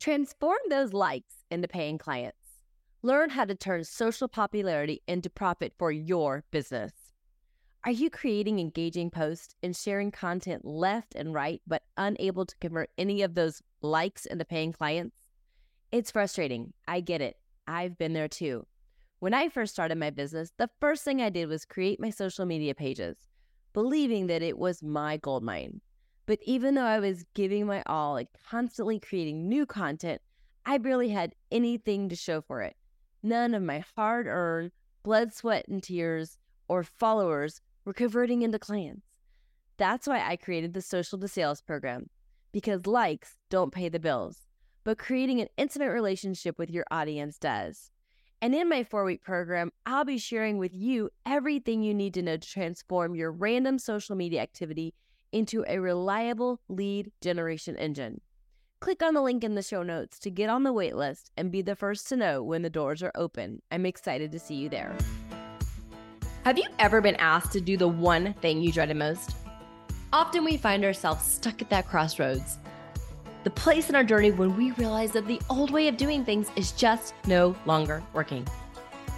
Transform those likes into paying clients. Learn how to turn social popularity into profit for your business. Are you creating engaging posts and sharing content left and right, but unable to convert any of those likes into paying clients? It's frustrating. I get it. I've been there too. When I first started my business, the first thing I did was create my social media pages, believing that it was my gold mine. But even though I was giving my all and constantly creating new content, I barely had anything to show for it. None of my hard earned blood, sweat, and tears or followers were converting into clients. That's why I created the Social to Sales program, because likes don't pay the bills but creating an intimate relationship with your audience does. And in my four week program, I'll be sharing with you everything you need to know to transform your random social media activity into a reliable lead generation engine. Click on the link in the show notes to get on the waitlist and be the first to know when the doors are open. I'm excited to see you there. Have you ever been asked to do the one thing you dreaded most? Often we find ourselves stuck at that crossroads the place in our journey when we realize that the old way of doing things is just no longer working.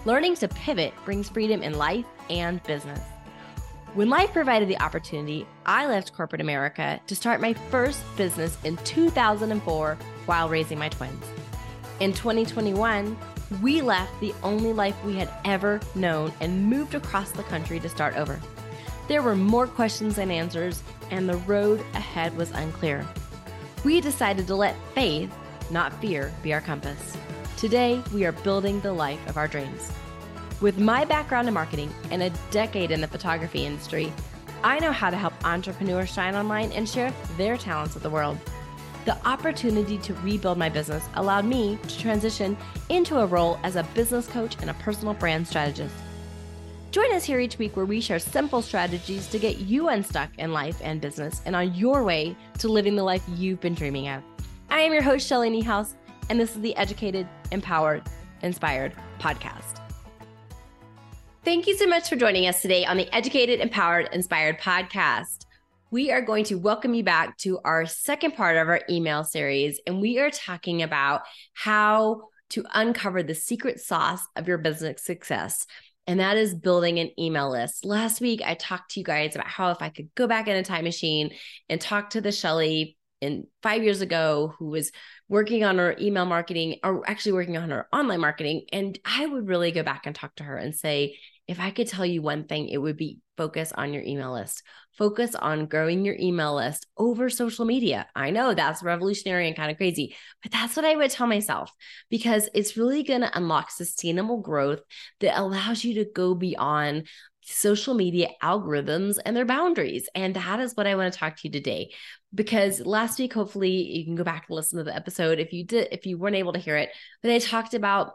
Learning to pivot brings freedom in life and business. When life provided the opportunity, I left corporate America to start my first business in 2004 while raising my twins. In 2021, we left the only life we had ever known and moved across the country to start over. There were more questions than answers, and the road ahead was unclear we decided to let faith, not fear, be our compass. Today, we are building the life of our dreams. With my background in marketing and a decade in the photography industry, I know how to help entrepreneurs shine online and share their talents with the world. The opportunity to rebuild my business allowed me to transition into a role as a business coach and a personal brand strategist. Join us here each week where we share simple strategies to get you unstuck in life and business and on your way to living the life you've been dreaming of. I am your host, Shelly Niehaus, and this is the Educated, Empowered, Inspired podcast. Thank you so much for joining us today on the Educated, Empowered, Inspired podcast. We are going to welcome you back to our second part of our email series, and we are talking about how to uncover the secret sauce of your business success and that is building an email list. Last week, I talked to you guys about how if I could go back in a time machine and talk to the Shelly in five years ago who was working on her email marketing or actually working on her online marketing. And I would really go back and talk to her and say, if I could tell you one thing, it would be focus on your email list. Focus on growing your email list over social media. I know that's revolutionary and kind of crazy, but that's what I would tell myself because it's really going to unlock sustainable growth that allows you to go beyond social media algorithms and their boundaries. And that is what I want to talk to you today. Because last week, hopefully, you can go back and listen to the episode if you did, if you weren't able to hear it, but I talked about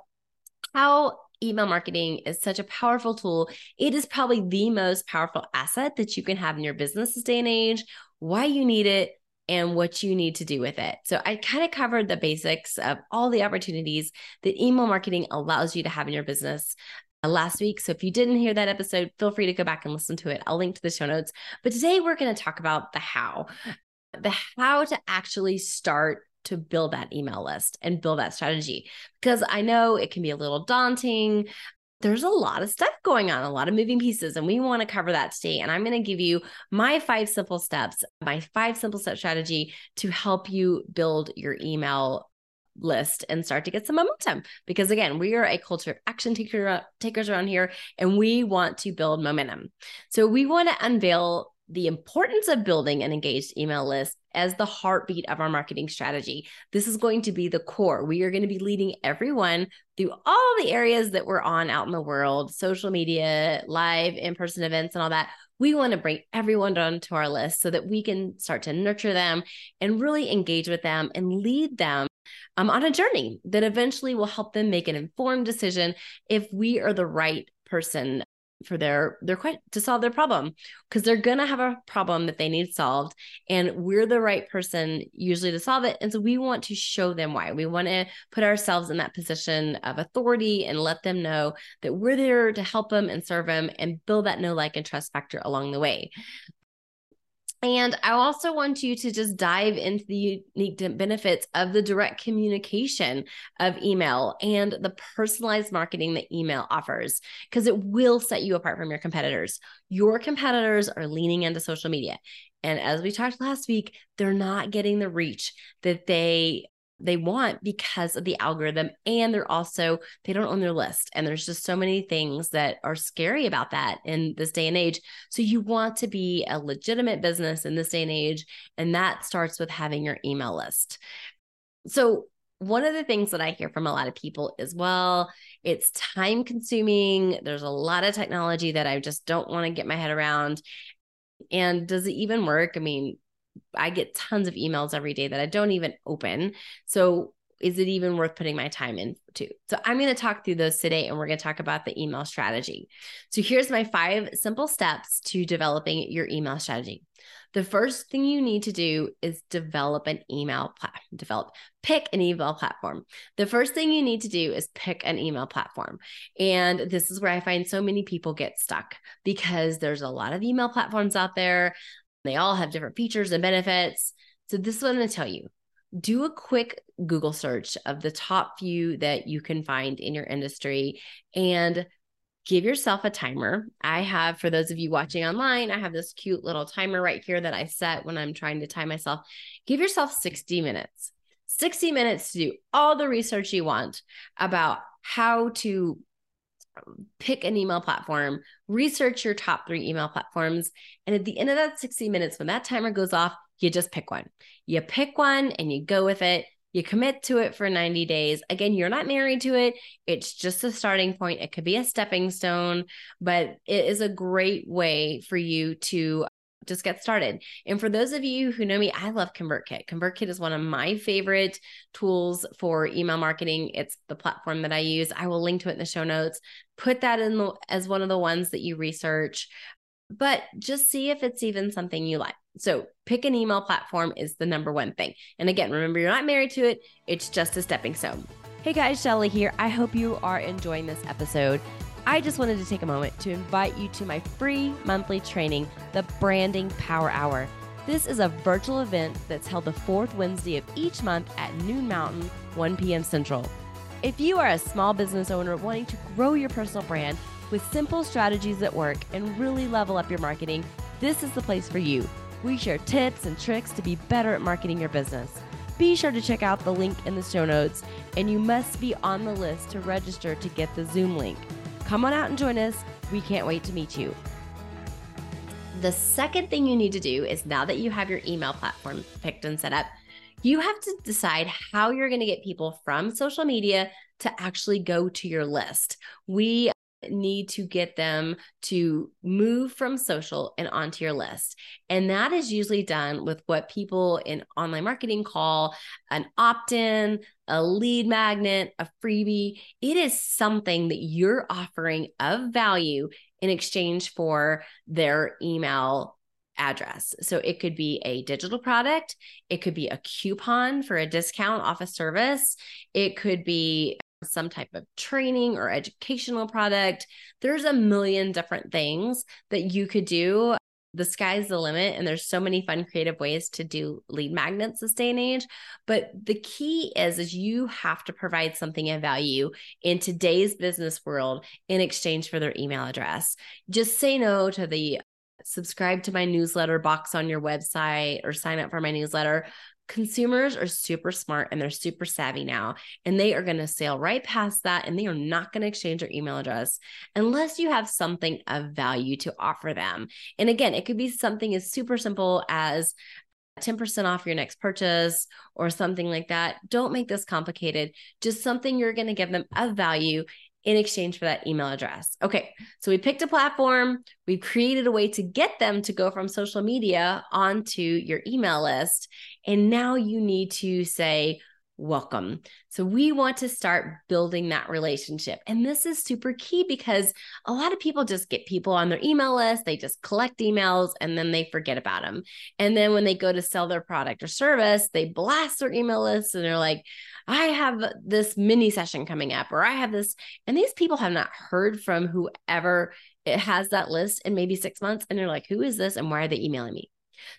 how email marketing is such a powerful tool. It is probably the most powerful asset that you can have in your business this day and age, why you need it, and what you need to do with it. So, I kind of covered the basics of all the opportunities that email marketing allows you to have in your business uh, last week. So, if you didn't hear that episode, feel free to go back and listen to it. I'll link to the show notes. But today, we're going to talk about the how the how to actually start to build that email list and build that strategy because I know it can be a little daunting. There's a lot of stuff going on, a lot of moving pieces, and we want to cover that today. And I'm going to give you my five simple steps, my five simple step strategy to help you build your email list and start to get some momentum because again we are a culture of action taker, takers around here and we want to build momentum so we want to unveil the importance of building an engaged email list as the heartbeat of our marketing strategy. This is going to be the core. We are going to be leading everyone through all the areas that we're on out in the world social media, live, in person events, and all that. We want to bring everyone onto our list so that we can start to nurture them and really engage with them and lead them um, on a journey that eventually will help them make an informed decision if we are the right person for their their quite to solve their problem because they're going to have a problem that they need solved and we're the right person usually to solve it and so we want to show them why. We want to put ourselves in that position of authority and let them know that we're there to help them and serve them and build that know like and trust factor along the way And I also want you to just dive into the unique benefits of the direct communication of email and the personalized marketing that email offers, because it will set you apart from your competitors. Your competitors are leaning into social media. And as we talked last week, they're not getting the reach that they they want because of the algorithm and they're also they don't own their list and there's just so many things that are scary about that in this day and age so you want to be a legitimate business in this day and age and that starts with having your email list so one of the things that I hear from a lot of people is well, it's time consuming. There's a lot of technology that I just don't want to get my head around. And does it even work? I mean, I get tons of emails every day that I don't even open. So is it even worth putting my time into? So I'm going to talk through those today and we're going to talk about the email strategy. So here's my five simple steps to developing your email strategy. The first thing you need to do is develop an email platform. Develop, pick an email platform. The first thing you need to do is pick an email platform. And this is where I find so many people get stuck because there's a lot of email platforms out there. They all have different features and benefits. So, this is what I'm going to tell you do a quick Google search of the top few that you can find in your industry and give yourself a timer. I have, for those of you watching online, I have this cute little timer right here that I set when I'm trying to time myself. Give yourself 60 minutes. 60 minutes to do all the research you want about how to pick an email platform, research your top three email platforms. And at the end of that 60 minutes, when that timer goes off, you just pick one. You pick one and you go with it. You commit to it for 90 days. Again, you're not married to it. It's just a starting point. It could be a stepping stone, but it is a great way for you to just get started. And for those of you who know me, I love ConvertKit. ConvertKit is one of my favorite tools for email marketing. It's the platform that I use. I will link to it in the show notes. Put that in the, as one of the ones that you research, but just see if it's even something you like. So, pick an email platform is the number one thing. And again, remember, you're not married to it, it's just a stepping stone. Hey guys, Shelly here. I hope you are enjoying this episode. I just wanted to take a moment to invite you to my free monthly training, the Branding Power Hour. This is a virtual event that's held the fourth Wednesday of each month at noon Mountain, 1 p.m. Central. If you are a small business owner wanting to grow your personal brand with simple strategies that work and really level up your marketing, this is the place for you. We share tips and tricks to be better at marketing your business. Be sure to check out the link in the show notes, and you must be on the list to register to get the Zoom link. Come on out and join us. We can't wait to meet you. The second thing you need to do is now that you have your email platform picked and set up, you have to decide how you're going to get people from social media to actually go to your list. We need to get them to move from social and onto your list. And that is usually done with what people in online marketing call an opt in, a lead magnet, a freebie. It is something that you're offering of value in exchange for their email address. So it could be a digital product, it could be a coupon for a discount off a service, it could be some type of training or educational product. There's a million different things that you could do. The sky's the limit, and there's so many fun, creative ways to do lead magnets this day and age. But the key is, is you have to provide something of value in today's business world in exchange for their email address. Just say no to the subscribe to my newsletter box on your website or sign up for my newsletter consumers are super smart and they're super savvy now and they are going to sail right past that and they are not going to exchange their email address unless you have something of value to offer them and again it could be something as super simple as 10% off your next purchase or something like that. Don't make this complicated. Just something you're going to give them of value in exchange for that email address. Okay, so we picked a platform, we created a way to get them to go from social media onto your email list. And now you need to say, welcome. So we want to start building that relationship. And this is super key because a lot of people just get people on their email list, they just collect emails and then they forget about them. And then when they go to sell their product or service, they blast their email list and they're like, I have this mini session coming up or I have this and these people have not heard from whoever it has that list in maybe 6 months and they're like, who is this and why are they emailing me?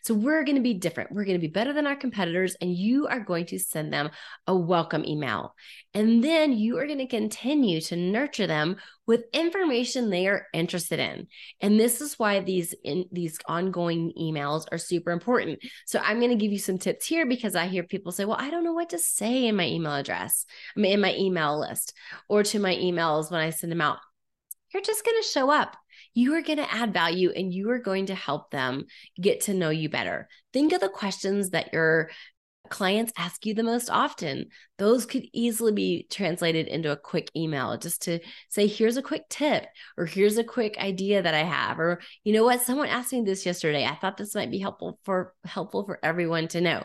So we're going to be different. We're going to be better than our competitors, and you are going to send them a welcome email. And then you are going to continue to nurture them with information they are interested in. And this is why these in these ongoing emails are super important. So I'm going to give you some tips here because I hear people say, "Well, I don't know what to say in my email address, I mean, in my email list, or to my emails when I send them out." You're just going to show up you are going to add value and you are going to help them get to know you better. Think of the questions that your clients ask you the most often. Those could easily be translated into a quick email just to say, here's a quick tip, or here's a quick idea that I have, or you know what, someone asked me this yesterday. I thought this might be helpful for helpful for everyone to know.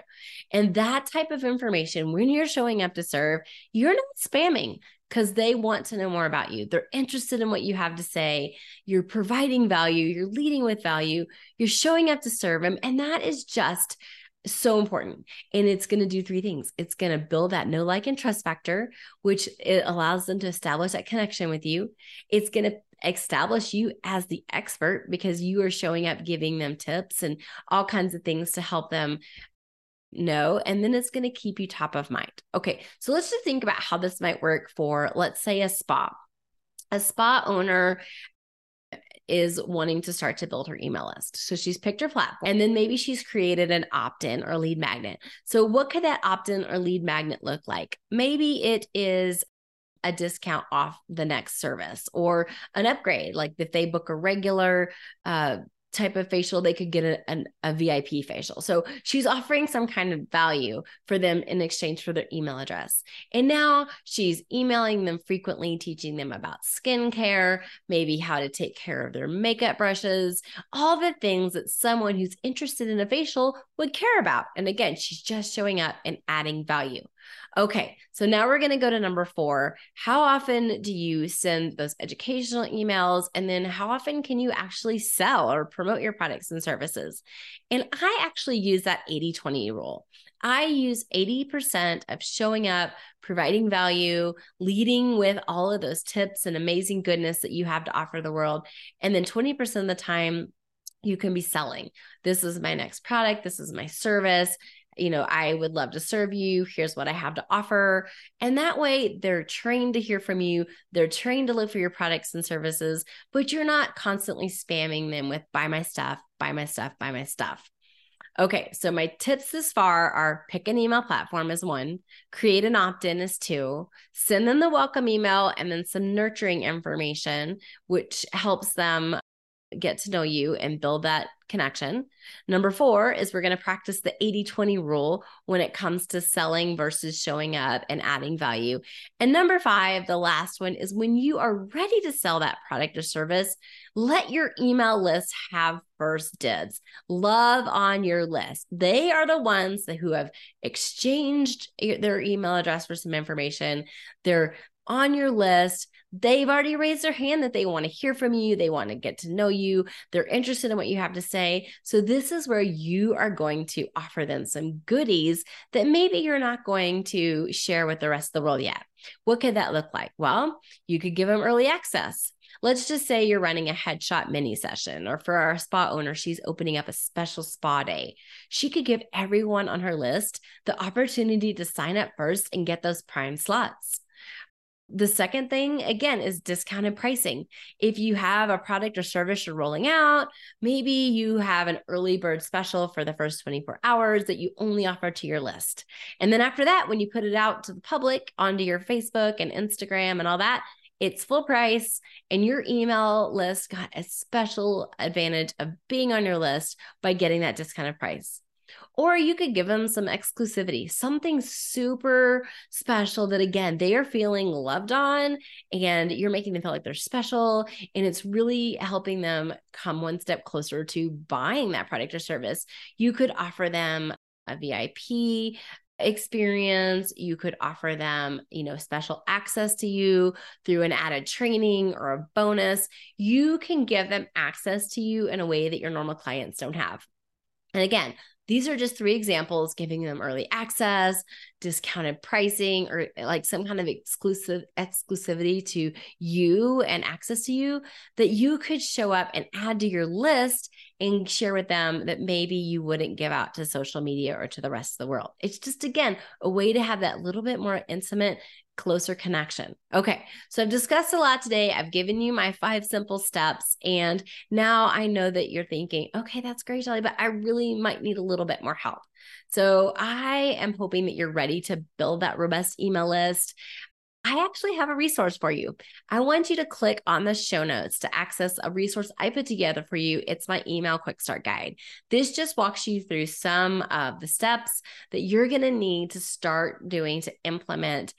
And that type of information, when you're showing up to serve, you're not spamming because they want to know more about you. They're interested in what you have to say. You're providing value, you're leading with value, you're showing up to serve them. And that is just so important. And it's going to do three things. It's going to build that know, like, and trust factor, which it allows them to establish that connection with you. It's going to establish you as the expert because you are showing up, giving them tips and all kinds of things to help them know And then it's going to keep you top of mind. Okay. So let's just think about how this might work for, let's say, a spa. A spa owner is wanting to start to build her email list. So she's picked her platform and then maybe she's created an opt in or lead magnet. So, what could that opt in or lead magnet look like? Maybe it is a discount off the next service or an upgrade. Like if they book a regular uh, type of facial, they could get a, an, a VIP facial. So she's offering some kind of value for them in exchange for their email address. And now she's emailing them frequently, teaching them about skincare, maybe how to take care of their makeup brushes, all the things that someone who's interested in a facial would care about. And again, she's just showing up and adding value. Okay, so now we're going to go to number four. How often do you send those educational emails? And then how often can you actually sell or promote your products and services? And I actually use that 80 20 rule. I use 80% of showing up, providing value, leading with all of those tips and amazing goodness that you have to offer the world. And then 20% of the time, you can be selling. This is my next product. This is my service you know, I would love to serve you. Here's what I have to offer. And that way they're trained to hear from you. They're trained to look for your products and services, but you're not constantly spamming them with buy my stuff, buy my stuff, buy my stuff. Okay, so my tips this far are pick an email platform as one, create an opt in as two, send them the welcome email, and then some nurturing information, which helps them get to know you and build that connection. Number four is we're going to practice the 80 20 rule when it comes to selling versus showing up and adding value. And number five, the last one is when you are ready to sell that product or service, let your email list have first dibs. Love on your list. They are the ones who have exchanged their email address for some information. They're on your list they've already raised their hand that they want to hear from you. They want to get to know you. They're interested in what you have to say. So, this is where you are going to offer them some goodies that maybe you're not going to share with the rest of the world yet. What could that look like? Well, you could give them early access. Let's just say you're running a headshot mini session, or for our spa owner, she's opening up a special spa day. She could give everyone on her list the opportunity to sign up first and get those prime slots. The second thing, again, is discounted pricing. If you have a product or service you're rolling out, maybe you have an early bird special for the first 24 hours that you only offer to your list. And then after that, when you put it out to the public onto your Facebook and Instagram and all that, it's full price, and your email list got a special advantage of being on your list by getting that discounted price. Or you could give them some exclusivity, something super special that, again, they are feeling loved on and you're making them feel like they're special. And it's really helping them come one step closer to buying that product or service. You could offer them a VIP experience you could offer them you know special access to you through an added training or a bonus you can give them access to you in a way that your normal clients don't have and again, these are just three examples giving them early access, discounted pricing, or eh, like some kind of exclusive exclusivity to you and access to you that you could show up and add to your list and share with them that maybe you wouldn't give out to social media or to the rest of the world. It's just, again, a way to have that little bit more intimate closer connection. Okay, so I've discussed a lot today. I've given you my five simple steps. And now I know that you're thinking, okay, that's great, Shelly, but I really might need a little bit more help. So I am hoping that you're ready to build that robust email list. I actually have a resource for you. I want you to click on the show notes to access a resource I put together for you. It's my email quick start guide. This just walks you through some of the steps that you're going to need to start doing to implement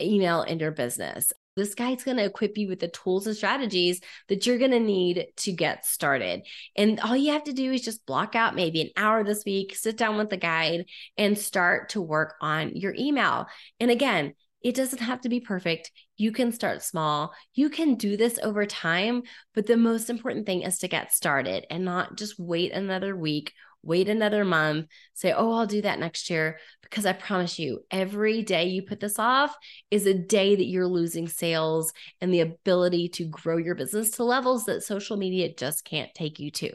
email in your business. This guide's going to equip you with the tools and strategies that you're going to need to get started. And all you have to do is just block out maybe an hour this week, sit down with the guide, and start to work on your email. And again, it doesn't have to be perfect. You can start small. You can do this over time. But the most important thing is to get started and not just wait another week wait another month, say, oh, I'll do that next year. Because I promise you, every day you put this off is a day that you're losing sales and the ability to grow your business to levels that social media just can't take you to.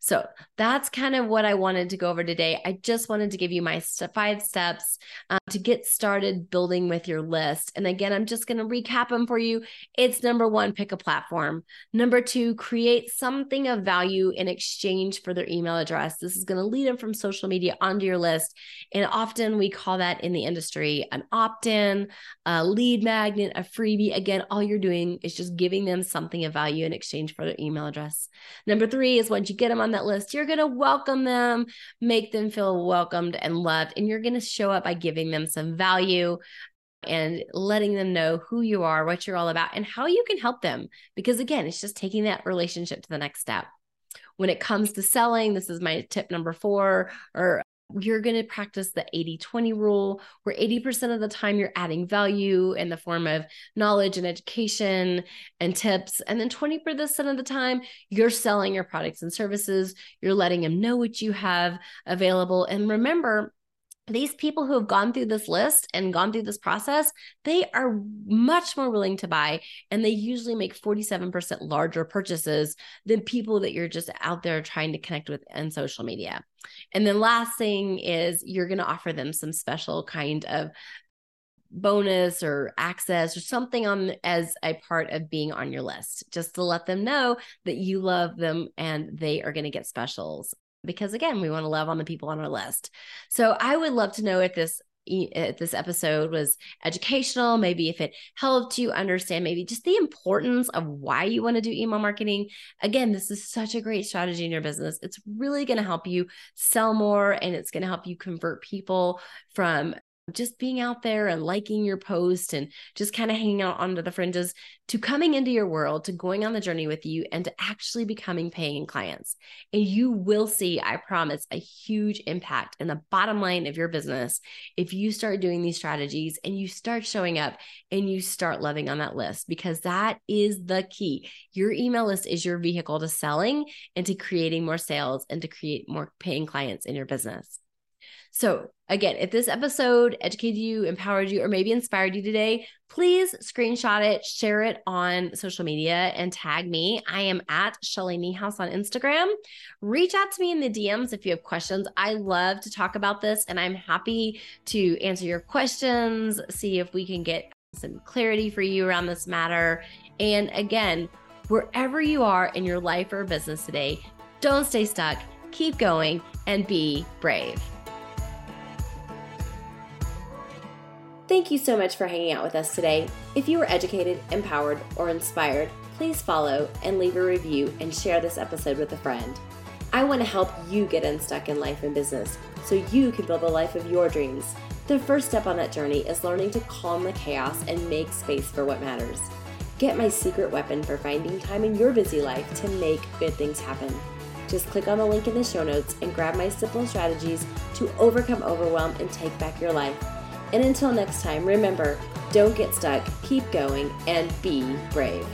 So that's kind of what I wanted to go over today. I just wanted to give you my five steps um, to get started building with your list. And again, I'm just going to recap them for you. It's number one, pick a platform. Number two, create something of value in exchange for their email address. This is going to lead them from social media onto your list. And often we call that in the industry an opt in, a lead magnet, a freebie. Again, all you're doing is just giving them something of value in exchange for their email address. Number three is once you get them on that list, you're going to welcome them, make them feel welcomed and loved. And you're going to show up by giving them some value and letting them know who you are, what you're all about, and how you can help them. Because again, it's just taking that relationship to the next step. When it comes to selling, this is my tip number four or you're going to practice the 80 20 rule, where 80% of the time you're adding value in the form of knowledge and education and tips. And then 20% of the time, you're selling your products and services. You're letting them know what you have available. And remember, these people who have gone through this list and gone through this process, they are much more willing to buy. And they usually make 47% larger purchases than people that you're just out there trying to connect with on social media. And then last thing is you're going to offer them some special kind of bonus or access or something on as a part of being on your list just to let them know that you love them and they are going to get specials because again, we want to love on the people on our list. So I would love to know if this if this episode was educational, maybe if it helped you understand maybe just the importance of why you want to do email marketing. Again, this is such a great strategy in your business. It's really going to help you sell more and it's going to help you convert people from just being out there and liking your post and just kind of hanging out under the fringes to coming into your world, to going on the journey with you, and to actually becoming paying clients. And you will see, I promise, a huge impact in the bottom line of your business if you start doing these strategies and you start showing up and you start loving on that list, because that is the key. Your email list is your vehicle to selling and to creating more sales and to create more paying clients in your business. So, again, if this episode educated you, empowered you, or maybe inspired you today, please screenshot it, share it on social media, and tag me. I am at Shelly Niehaus on Instagram. Reach out to me in the DMs if you have questions. I love to talk about this, and I'm happy to answer your questions, see if we can get some clarity for you around this matter. And again, wherever you are in your life or business today, don't stay stuck, keep going, and be brave. Thank you so much for hanging out with us today. If you were educated, empowered, or inspired, please follow and leave a review and share this episode with a friend. I want to help you get unstuck in life and business so you can build the life of your dreams. The first step on that journey is learning to calm the chaos and make space for what matters. Get my secret weapon for finding time in your busy life to make good things happen. Just click on the link in the show notes and grab my simple strategies to overcome overwhelm and take back your life. And until next time, remember don't get stuck, keep going, and be brave.